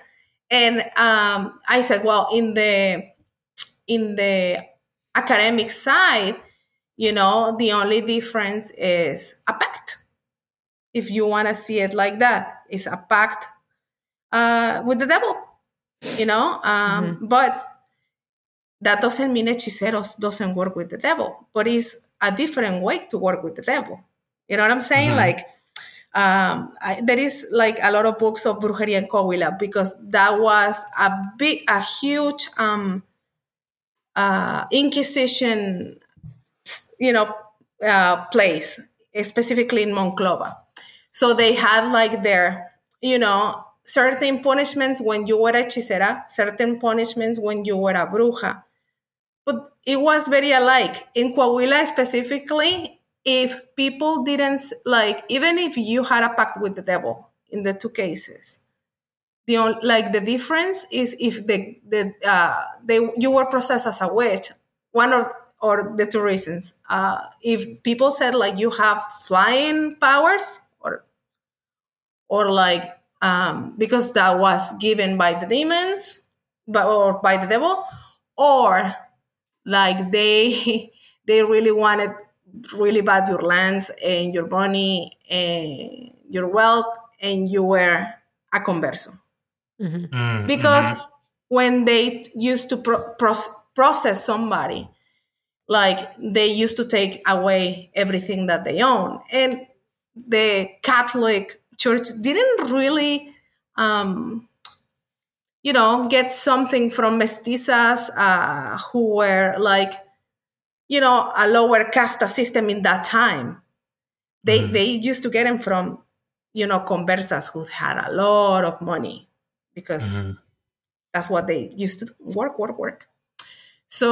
[SPEAKER 3] And um, I said, well, in the in the academic side, you know, the only difference is a pact. If you want to see it like that, it's a pact uh, with the devil, you know. Um, But that doesn't mean hechiceros doesn't work with the devil, but it's a different way to work with the devil. You know what I'm saying?
[SPEAKER 1] Mhm.
[SPEAKER 3] Like, um, I, there is like a lot of books of brujeria and Coahuila because that was a big, a huge um, uh, Inquisition, you know, uh, place, specifically in Monclova. So they had like their, you know, certain punishments when you were a hechicera, certain punishments when you were a bruja. But it was very alike. In Coahuila specifically, if people didn't, like, even if you had a pact with the devil in the two cases, the only, like the difference is if the the uh, they you were processed as a witch one or or the two reasons. Uh, if people said like you have flying powers or or like um, because that was given by the demons but or by the devil or like they they really wanted really bad your lands and your money and your wealth and you were a converso.
[SPEAKER 2] Mm-hmm.
[SPEAKER 1] Mm,
[SPEAKER 3] because when they used to pro- pros- process somebody like they used to take away everything that they own and the catholic church didn't really um, you know get something from mestizas uh, who were like you know a lower casta system in that time they
[SPEAKER 1] Mhm.
[SPEAKER 3] they used to get them from you know conversas who had a lot of money because
[SPEAKER 1] Mhm.
[SPEAKER 3] that's what they used to do. work work work so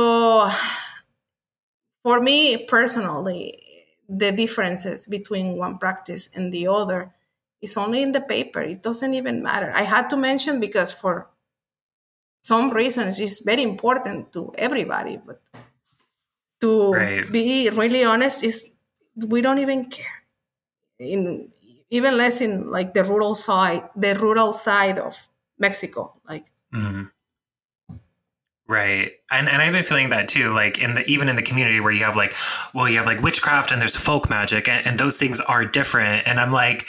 [SPEAKER 3] for me personally the differences between one practice and the other is only in the paper it doesn't even matter i had to mention because for some reasons it's very important to everybody but to
[SPEAKER 1] Right.
[SPEAKER 3] be really honest is we don't even care in even less in like the rural side the rural side of mexico like
[SPEAKER 1] Mhm. Right. And and I've been feeling that too, like in the even in the community where you have like, well, you have like witchcraft and there's folk magic and, and those things are different. And I'm like,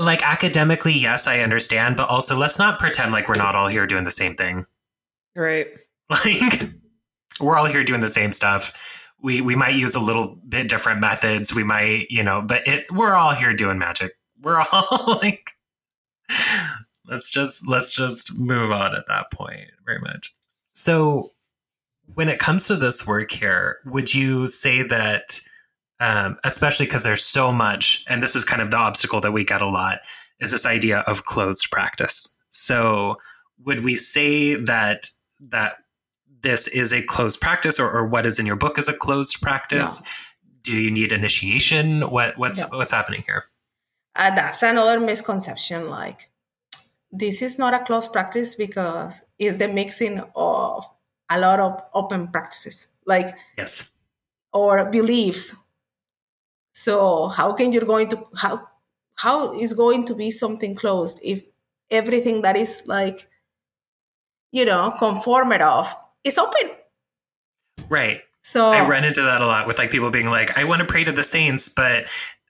[SPEAKER 1] like academically, yes, I understand, but also let's not pretend like we're not all here doing the same thing.
[SPEAKER 2] Right.
[SPEAKER 1] Like we're all here doing the same stuff. We we might use a little bit different methods. We might, you know, but it we're all here doing magic. We're all like let's just let's just move on at that point very much. So when it comes to this work here, would you say that um, especially because there's so much, and this is kind of the obstacle that we get a lot, is this idea of closed practice. So would we say that that this is a closed practice or, or what is in your book is a closed practice do you need initiation what what's
[SPEAKER 3] No.
[SPEAKER 1] what's happening here
[SPEAKER 3] uh, that's another misconception. Like, this is not a closed practice because it's the mixing of a lot of open practices, like
[SPEAKER 1] Yes.
[SPEAKER 3] or beliefs. So how can you're going to how how is going to be something closed if everything that is like you know conformative is open?
[SPEAKER 1] Right.
[SPEAKER 3] So
[SPEAKER 1] I run into that a lot with like people being like, I want to pray to the saints, but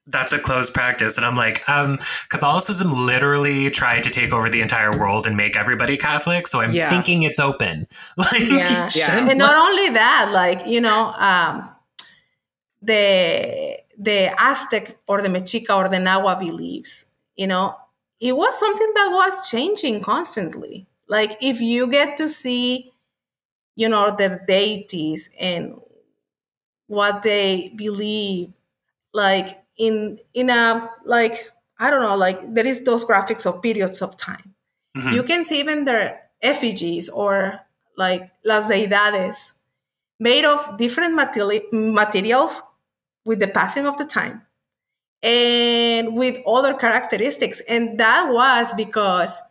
[SPEAKER 1] that's a closed practice. And I'm like, um, Catholicism literally tried to take over the entire world and make everybody Catholic. So I'm
[SPEAKER 2] Yeah.
[SPEAKER 1] thinking it's open. Like,
[SPEAKER 3] Yeah.
[SPEAKER 1] shouldn't
[SPEAKER 3] and not only that like you know um the the aztec or the mexica or the nahua beliefs you know it was something that was changing constantly like if you get to see you know their deities and what they believe like in in a like i don't know like there is those graphics of periods of time.
[SPEAKER 1] Mhm.
[SPEAKER 3] you can see even their effigies or like las deidades made of different materi- materials with the passing of the time and with other characteristics. And that was because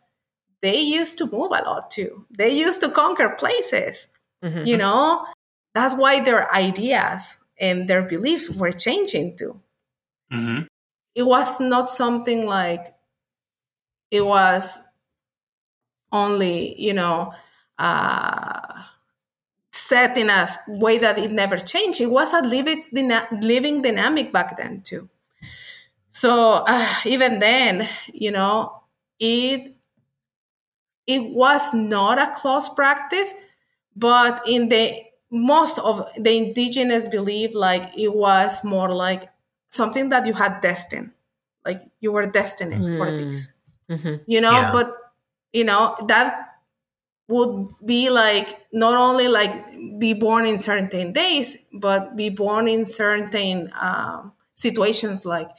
[SPEAKER 3] they used to move a lot too. They used to conquer places
[SPEAKER 2] Mhm.
[SPEAKER 3] you know? That's why their ideas and their beliefs were changing too
[SPEAKER 1] Mhm.
[SPEAKER 3] it was not something like it was only you know uh, set in a way that it never changed it was a living, living dynamic back then too so uh, even then you know it it was not a close practice but in the most of the indigenous belief like it was more like something that you had destined like you were destined for
[SPEAKER 2] Mm.
[SPEAKER 3] this
[SPEAKER 2] Mhm.
[SPEAKER 3] you know
[SPEAKER 1] Yeah.
[SPEAKER 3] but you know that would be like not only like be born in certain days but be born in certain um, situations like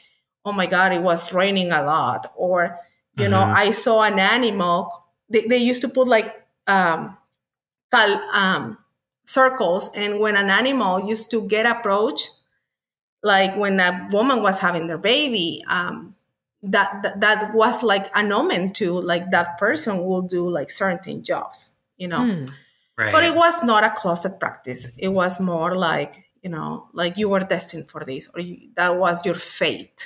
[SPEAKER 3] oh my god it was raining a lot or you know
[SPEAKER 1] Mhm.
[SPEAKER 3] i saw an animal they, they used to put like um, cal- um, circles and when an animal used to get approached like when a woman was having their baby um, that, that that was like an omen to like that person will do like certain jobs you know
[SPEAKER 2] Hmm.
[SPEAKER 1] Right.
[SPEAKER 3] but it was not a closet practice it was more like you know like you were destined for this or you, that was your fate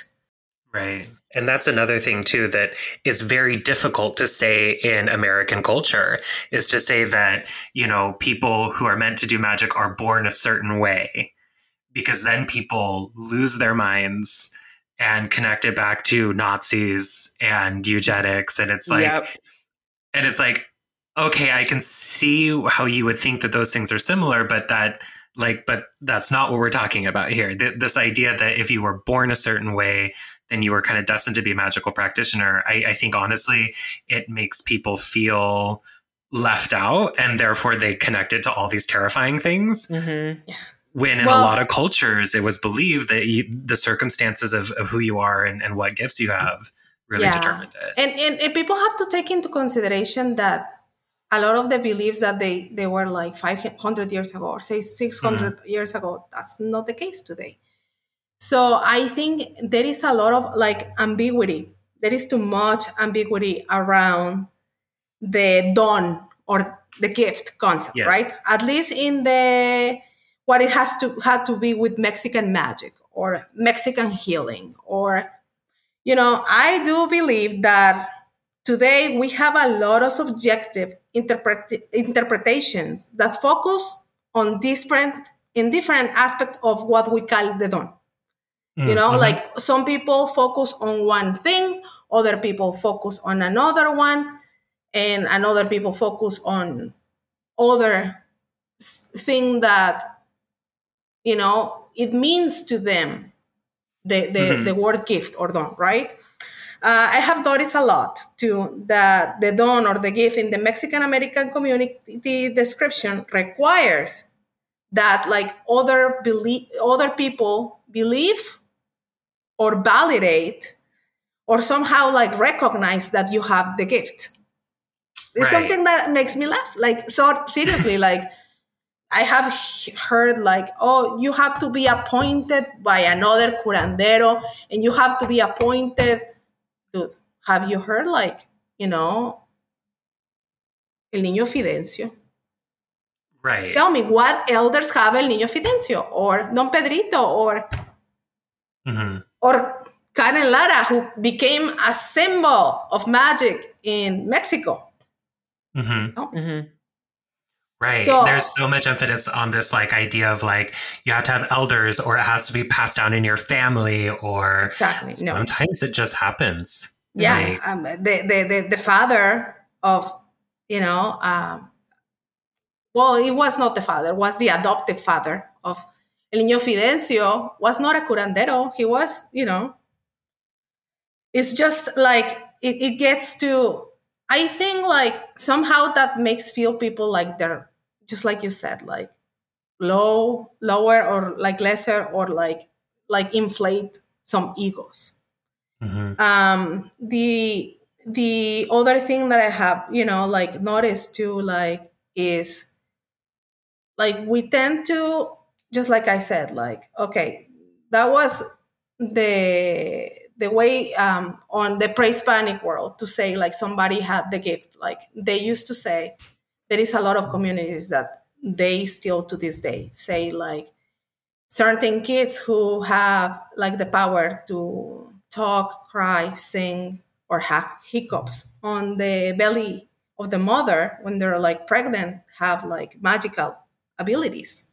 [SPEAKER 1] Right. And that's another thing too that is very difficult to say in American culture is to say that, you know, people who are meant to do magic are born a certain way because then people lose their minds and connect it back to Nazis and eugenics and it's like
[SPEAKER 2] Yep.
[SPEAKER 1] and it's like okay, I can see how you would think that those things are similar but that like but that's not what we're talking about here. Th- this idea that if you were born a certain way then you were kind of destined to be a magical practitioner. I, I think honestly, it makes people feel left out and therefore they connect it to all these terrifying things.
[SPEAKER 2] Mhm.
[SPEAKER 1] When in
[SPEAKER 3] Well-
[SPEAKER 1] a lot of cultures, it was believed that you, the circumstances of, of who you are and, and what gifts you have really
[SPEAKER 3] Yeah.
[SPEAKER 1] determined it.
[SPEAKER 3] and, and and people have to take into consideration that a lot of the beliefs that they they were like 500 years ago or say 600 mm-hmm. years ago that's not the case today so i think there is a lot of like ambiguity there is too much ambiguity around the don or the gift concept
[SPEAKER 1] Yes.
[SPEAKER 3] right at least in the what it has to had to be with mexican magic or mexican healing or you know i do believe that today we have a lot of subjective interpret- interpretations that focus on different in different aspects of what we call the don you know
[SPEAKER 1] Mhm.
[SPEAKER 3] like some people focus on one thing other people focus on another one and another people focus on other thing that you know it means to them the the,
[SPEAKER 1] Mhm.
[SPEAKER 3] the word gift or don right uh, i have noticed a lot too that the don or the gift in the mexican american community description requires that like other believe other people believe or validate or somehow like recognize that you have the gift it's
[SPEAKER 1] Right.
[SPEAKER 3] something that makes me laugh like so seriously like i have heard like oh you have to be appointed by another curandero and you have to be appointed. Have you heard like you know el niño fidencio?
[SPEAKER 1] Right.
[SPEAKER 3] tell me what elders have el niño fidencio? Or don pedrito or
[SPEAKER 1] hmm
[SPEAKER 3] or karen lara who became a symbol of magic in mexico.
[SPEAKER 1] Hmm
[SPEAKER 2] Mhm.
[SPEAKER 1] Right.
[SPEAKER 3] So-
[SPEAKER 1] There's so much emphasis on this like idea of like you have to have elders or it has to be passed down in your family or
[SPEAKER 3] exactly no
[SPEAKER 1] sometimes it just happens.
[SPEAKER 3] yeah um, the, the, the, the father of you know um, well it was not the father was the adoptive father of el niño fidencio was not a curandero he was you know it's just like it, it gets to i think like somehow that makes feel people like they're just like you said like low lower or like lesser or like like inflate some egos.
[SPEAKER 1] Hmm
[SPEAKER 3] um the the other thing that i have you know like noticed too like is like we tend to just like i said like okay that was the the way um on the pre-hispanic world to say like somebody had the gift. Like they used to say there is a lot of communities that they still to this day say like certain kids who have like the power to talk, cry, sing, or have hiccups on the belly of the mother when they're like pregnant have like magical abilities,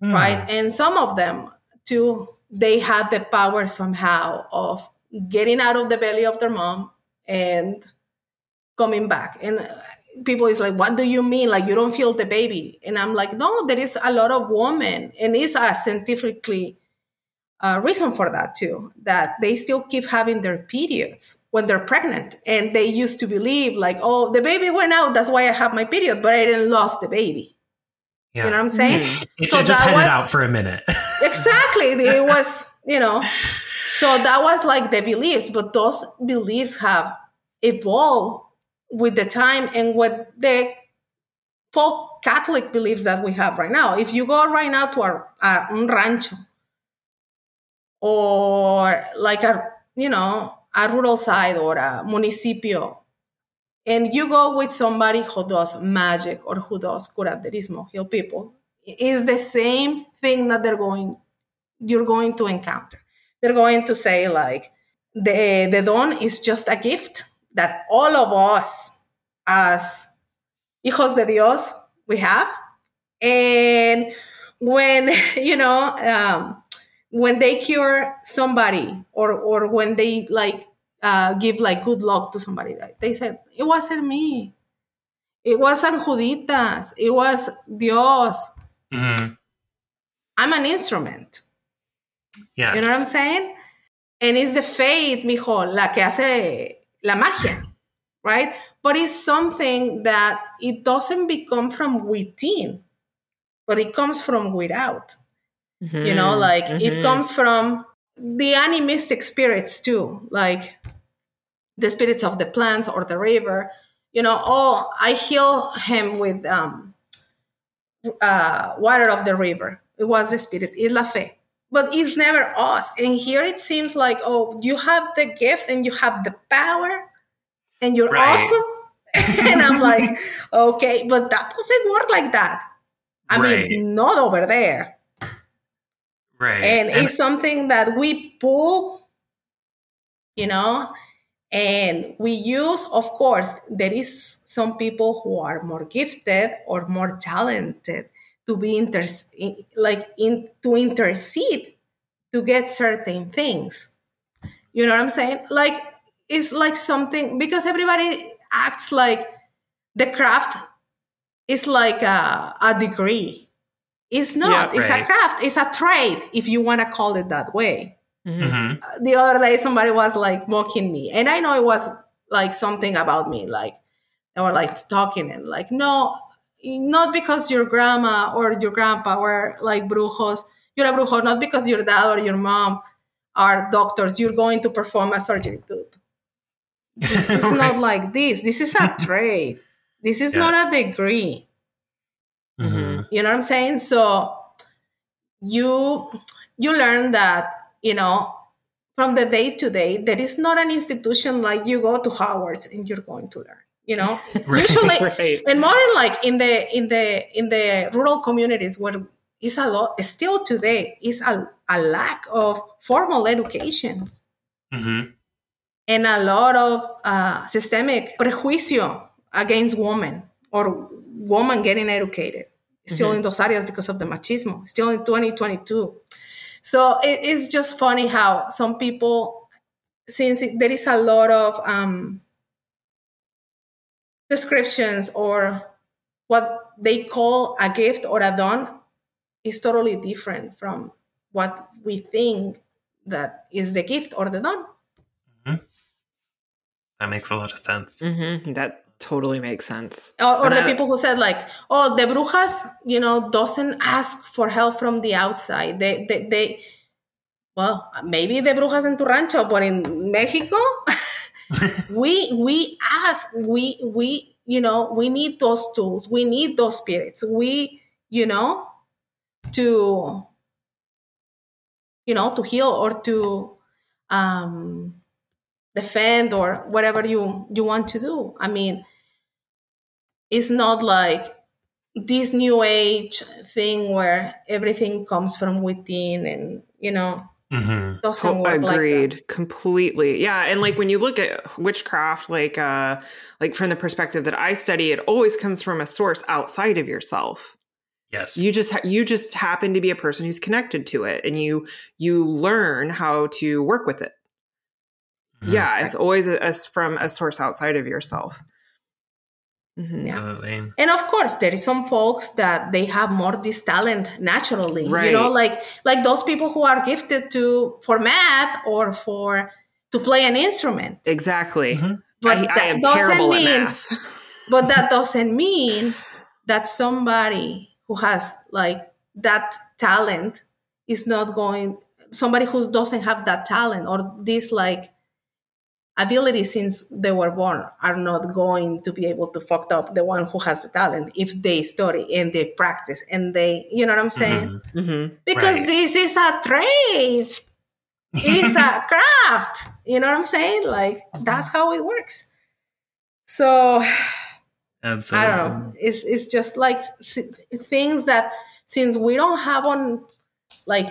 [SPEAKER 1] Hmm.
[SPEAKER 3] right? And some of them too, they had the power somehow of getting out of the belly of their mom and coming back. And people is like, what do you mean? Like you don't feel the baby? And I'm like, no, there is a lot of women, and it's a scientifically uh, reason for that too. That they still keep having their periods when they're pregnant, and they used to believe like, oh, the baby went out, that's why I have my period, but I didn't lost the baby.
[SPEAKER 1] Yeah.
[SPEAKER 3] You know what I'm saying?
[SPEAKER 1] it
[SPEAKER 3] So
[SPEAKER 1] just headed
[SPEAKER 3] was-
[SPEAKER 1] out for a minute.
[SPEAKER 3] exactly it was you know so that was like the beliefs but those beliefs have evolved with the time and with the folk catholic beliefs that we have right now. If you go right now to a, un rancho or like a you know a rural side or a municipio and you go with somebody who does magic or who does curanderismo heal people is the same thing that they're going you're going to encounter. They're going to say like the the don is just a gift that all of us as hijos de dios we have. And when you know um, when they cure somebody or or when they like uh, give like good luck to somebody like they said it wasn't me. It wasn't juditas. It was dios.
[SPEAKER 1] Hmm
[SPEAKER 3] i'm an instrument.
[SPEAKER 1] Yes.
[SPEAKER 3] you know what i'm saying? And it's the faith mijo la que hace la magia right? But it's something that it doesn't become from within but it comes from without. You know
[SPEAKER 2] Mhm.
[SPEAKER 3] like it
[SPEAKER 2] Mhm.
[SPEAKER 3] comes from the animistic spirits too like the spirits of the plants or the river. You know oh i heal him with um uh water of the river. It was the spirit. It's la fe but it's never us and here it seems like oh you have the gift and you have the power and you're
[SPEAKER 1] Right.
[SPEAKER 3] awesome and i'm like okay but that doesn't work like that i
[SPEAKER 1] Right.
[SPEAKER 3] mean not over there
[SPEAKER 1] right.
[SPEAKER 3] and it's something that we pull you know and we use of course there is some people who are more gifted or more talented to be inter- like in to intercede to get certain things. You know what i'm saying? Like it's like something because everybody acts like the craft is like a, a degree. It's not.
[SPEAKER 1] Yeah,
[SPEAKER 3] it's a craft. It's a trade if you want to call it that way.
[SPEAKER 2] Mhm.
[SPEAKER 1] Mhm.
[SPEAKER 3] the other day somebody was like mocking me and i know it was like something about me like they were like talking and like no not because your grandma or your grandpa were like brujos. You're a brujo not because your dad or your mom are doctors. You're going to perform a surgery dude this is
[SPEAKER 1] Right.
[SPEAKER 3] not like this. This is a trade. This is not a degree.
[SPEAKER 1] Mhm.
[SPEAKER 3] you know what i'm saying? So you you learn that you know from the day to day, there is not an institution like you go to Howard and you're going to learn. You know,
[SPEAKER 1] Right.
[SPEAKER 3] usually,
[SPEAKER 2] right.
[SPEAKER 3] and more like in the in the in the rural communities where is a lot still today is a, a lack of formal education.
[SPEAKER 1] Hmm
[SPEAKER 3] and a lot of uh, systemic prejuicio against women or woman getting educated. Still in those areas because of the machismo. Still in 2022 so it is just funny how some people since it, there is a lot of um, descriptions or what they call a gift or a don is totally different from what we think that is the gift or the don
[SPEAKER 1] That makes a lot of sense.
[SPEAKER 2] hmm That totally makes sense.
[SPEAKER 3] or, or the
[SPEAKER 2] I-
[SPEAKER 3] people who said like oh the brujas you know doesn't ask for help from the outside they they, they well maybe the brujas in tu rancho but in mexico we we ask we we you know we need those tools. We need those spirits. We you know to you know to heal or to um defend or whatever you you want to do. I mean it's not like this new age thing where everything comes from within and you know
[SPEAKER 1] hmm
[SPEAKER 3] doesn't work
[SPEAKER 2] agreed.
[SPEAKER 3] like
[SPEAKER 2] completely. Yeah and like when you look at witchcraft like uh like from the perspective that i study it always comes from a source outside of yourself.
[SPEAKER 1] Yes.
[SPEAKER 2] you just ha- you just happen to be a person who's connected to it and you you learn how to work with it.
[SPEAKER 1] Mhm.
[SPEAKER 2] yeah it's always a, a s- from a source outside of yourself Mhm.
[SPEAKER 1] Absolutely.
[SPEAKER 3] and of course there is some folks that they have more this talent naturally you know like like those people who are gifted to for math or for to play an instrument
[SPEAKER 2] exactly
[SPEAKER 1] Mhm.
[SPEAKER 3] but
[SPEAKER 2] I, I
[SPEAKER 3] that
[SPEAKER 2] am
[SPEAKER 3] doesn't
[SPEAKER 2] terrible
[SPEAKER 3] mean
[SPEAKER 2] at math
[SPEAKER 3] but that doesn't mean that somebody who has like that talent is not going somebody who doesn't have that talent or this like ability since they were born are not going to be able to fuck up the one who has the talent if they study and they practice and they you know what i'm saying
[SPEAKER 1] Mhm.
[SPEAKER 2] hmm
[SPEAKER 3] because
[SPEAKER 1] Right.
[SPEAKER 3] this is a trade it is a craft you know what i'm saying like that's how it works so
[SPEAKER 1] Absolutely.
[SPEAKER 3] I don't know. It's it's just like things that since we don't have on, like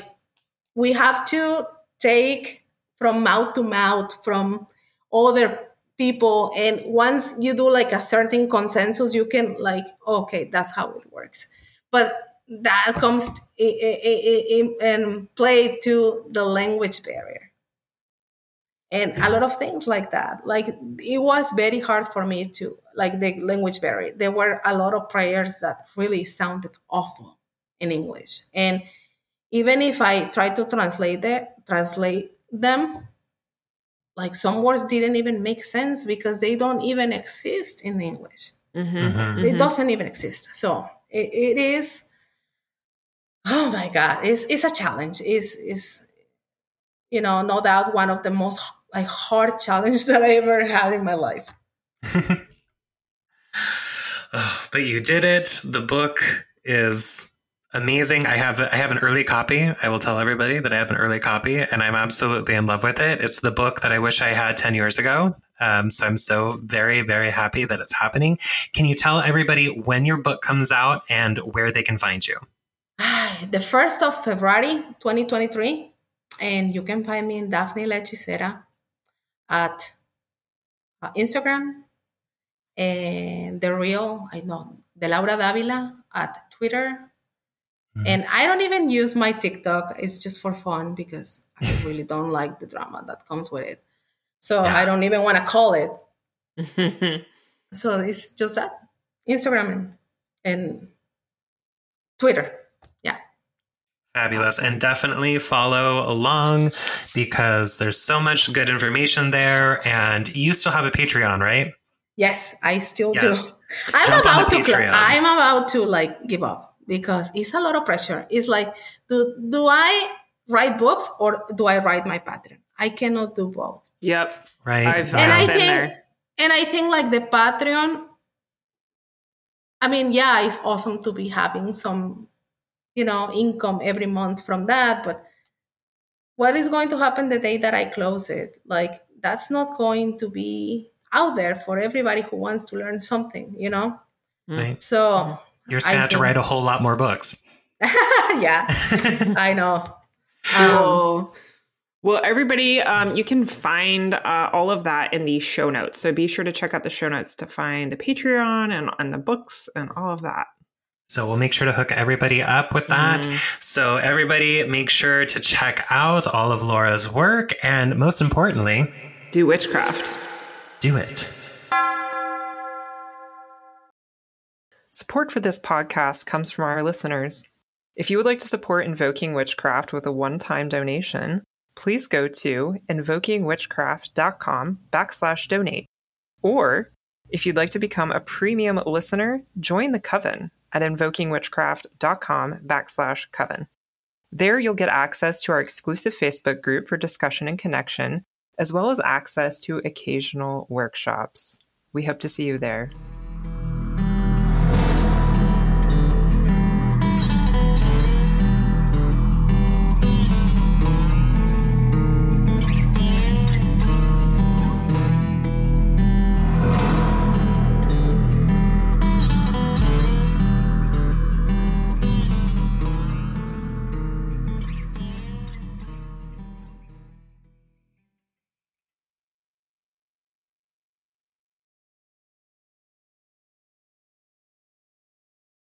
[SPEAKER 3] we have to take from mouth to mouth from other people, and once you do like a certain consensus, you can like okay, that's how it works. But that comes i- i- i- i- and play to the language barrier. And a lot of things like that. Like it was very hard for me to like the language barrier. There were a lot of prayers that really sounded awful in english. And even if i tried to translate it translate them like some words didn't even make sense because they don't even exist in english.
[SPEAKER 1] Mhm.
[SPEAKER 3] it doesn't even exist. So it, it is oh my god it's, it's a challenge. It's, it's you know no doubt one of the most like hard challenges that i ever had in my life.
[SPEAKER 1] Oh, but you did it. The book is amazing. I have I have an early copy. I will tell everybody that I have an early copy, and I'm absolutely in love with it. It's the book that I wish I had ten years ago. Um, so I'm so very very happy that it's happening. Can you tell everybody when your book comes out and where they can find you?
[SPEAKER 3] the 1st of february 2023 and you can find me in daphne la hechicera at uh, instagram and the real i know the laura davila at twitter
[SPEAKER 1] Mhm.
[SPEAKER 3] and i don't even use my tiktok it's just for fun because i really don't like the drama that comes with it so
[SPEAKER 1] Yeah.
[SPEAKER 3] i don't even want to call it
[SPEAKER 2] Mm-hmm.
[SPEAKER 3] so it's just that instagram and, and twitter yeah
[SPEAKER 1] Fabulous. And definitely follow along because there's so much good information there. And you still have a Patreon, right?
[SPEAKER 3] Yes, I still
[SPEAKER 1] Yes.
[SPEAKER 3] do. I'm
[SPEAKER 1] Jump
[SPEAKER 3] about to.
[SPEAKER 1] Patreon.
[SPEAKER 3] I'm about to like give up because it's a lot of pressure. It's like, do do I write books or do I write my Patreon? I cannot do both.
[SPEAKER 2] Yep.
[SPEAKER 1] Right.
[SPEAKER 2] I've-
[SPEAKER 3] And I
[SPEAKER 2] been
[SPEAKER 3] think,
[SPEAKER 2] there.
[SPEAKER 3] and I think like the Patreon. I mean, yeah, it's awesome to be having some, you know, income every month from that, but what is going to happen the day that I close it? Like, that's not going to be out there for everybody who wants to learn something, you know?
[SPEAKER 1] Right.
[SPEAKER 3] So, mm-hmm.
[SPEAKER 1] You're just going to
[SPEAKER 3] I
[SPEAKER 1] have to write a whole lot more books.
[SPEAKER 3] yeah, I know. Um,
[SPEAKER 2] Well, well, everybody, um, you can find uh, all of that in the show notes. So be sure to check out the show notes to find the Patreon and, and the books and all of that.
[SPEAKER 1] So we'll make sure to hook everybody up with that.
[SPEAKER 2] Mm.
[SPEAKER 1] So everybody make sure to check out all of Laura's work and most importantly,
[SPEAKER 2] Do witchcraft.
[SPEAKER 1] do it.
[SPEAKER 2] Support for this podcast comes from our listeners. If you would like to support Invoking Witchcraft with a one-time donation, please go to invokingwitchcraft.com backslash donate. Or if you'd like to become a premium listener, join the coven at invokingwitchcraft.com backslash coven. There you'll get access to our exclusive Facebook group for discussion and connection, as well as access to occasional workshops. We hope to see you there.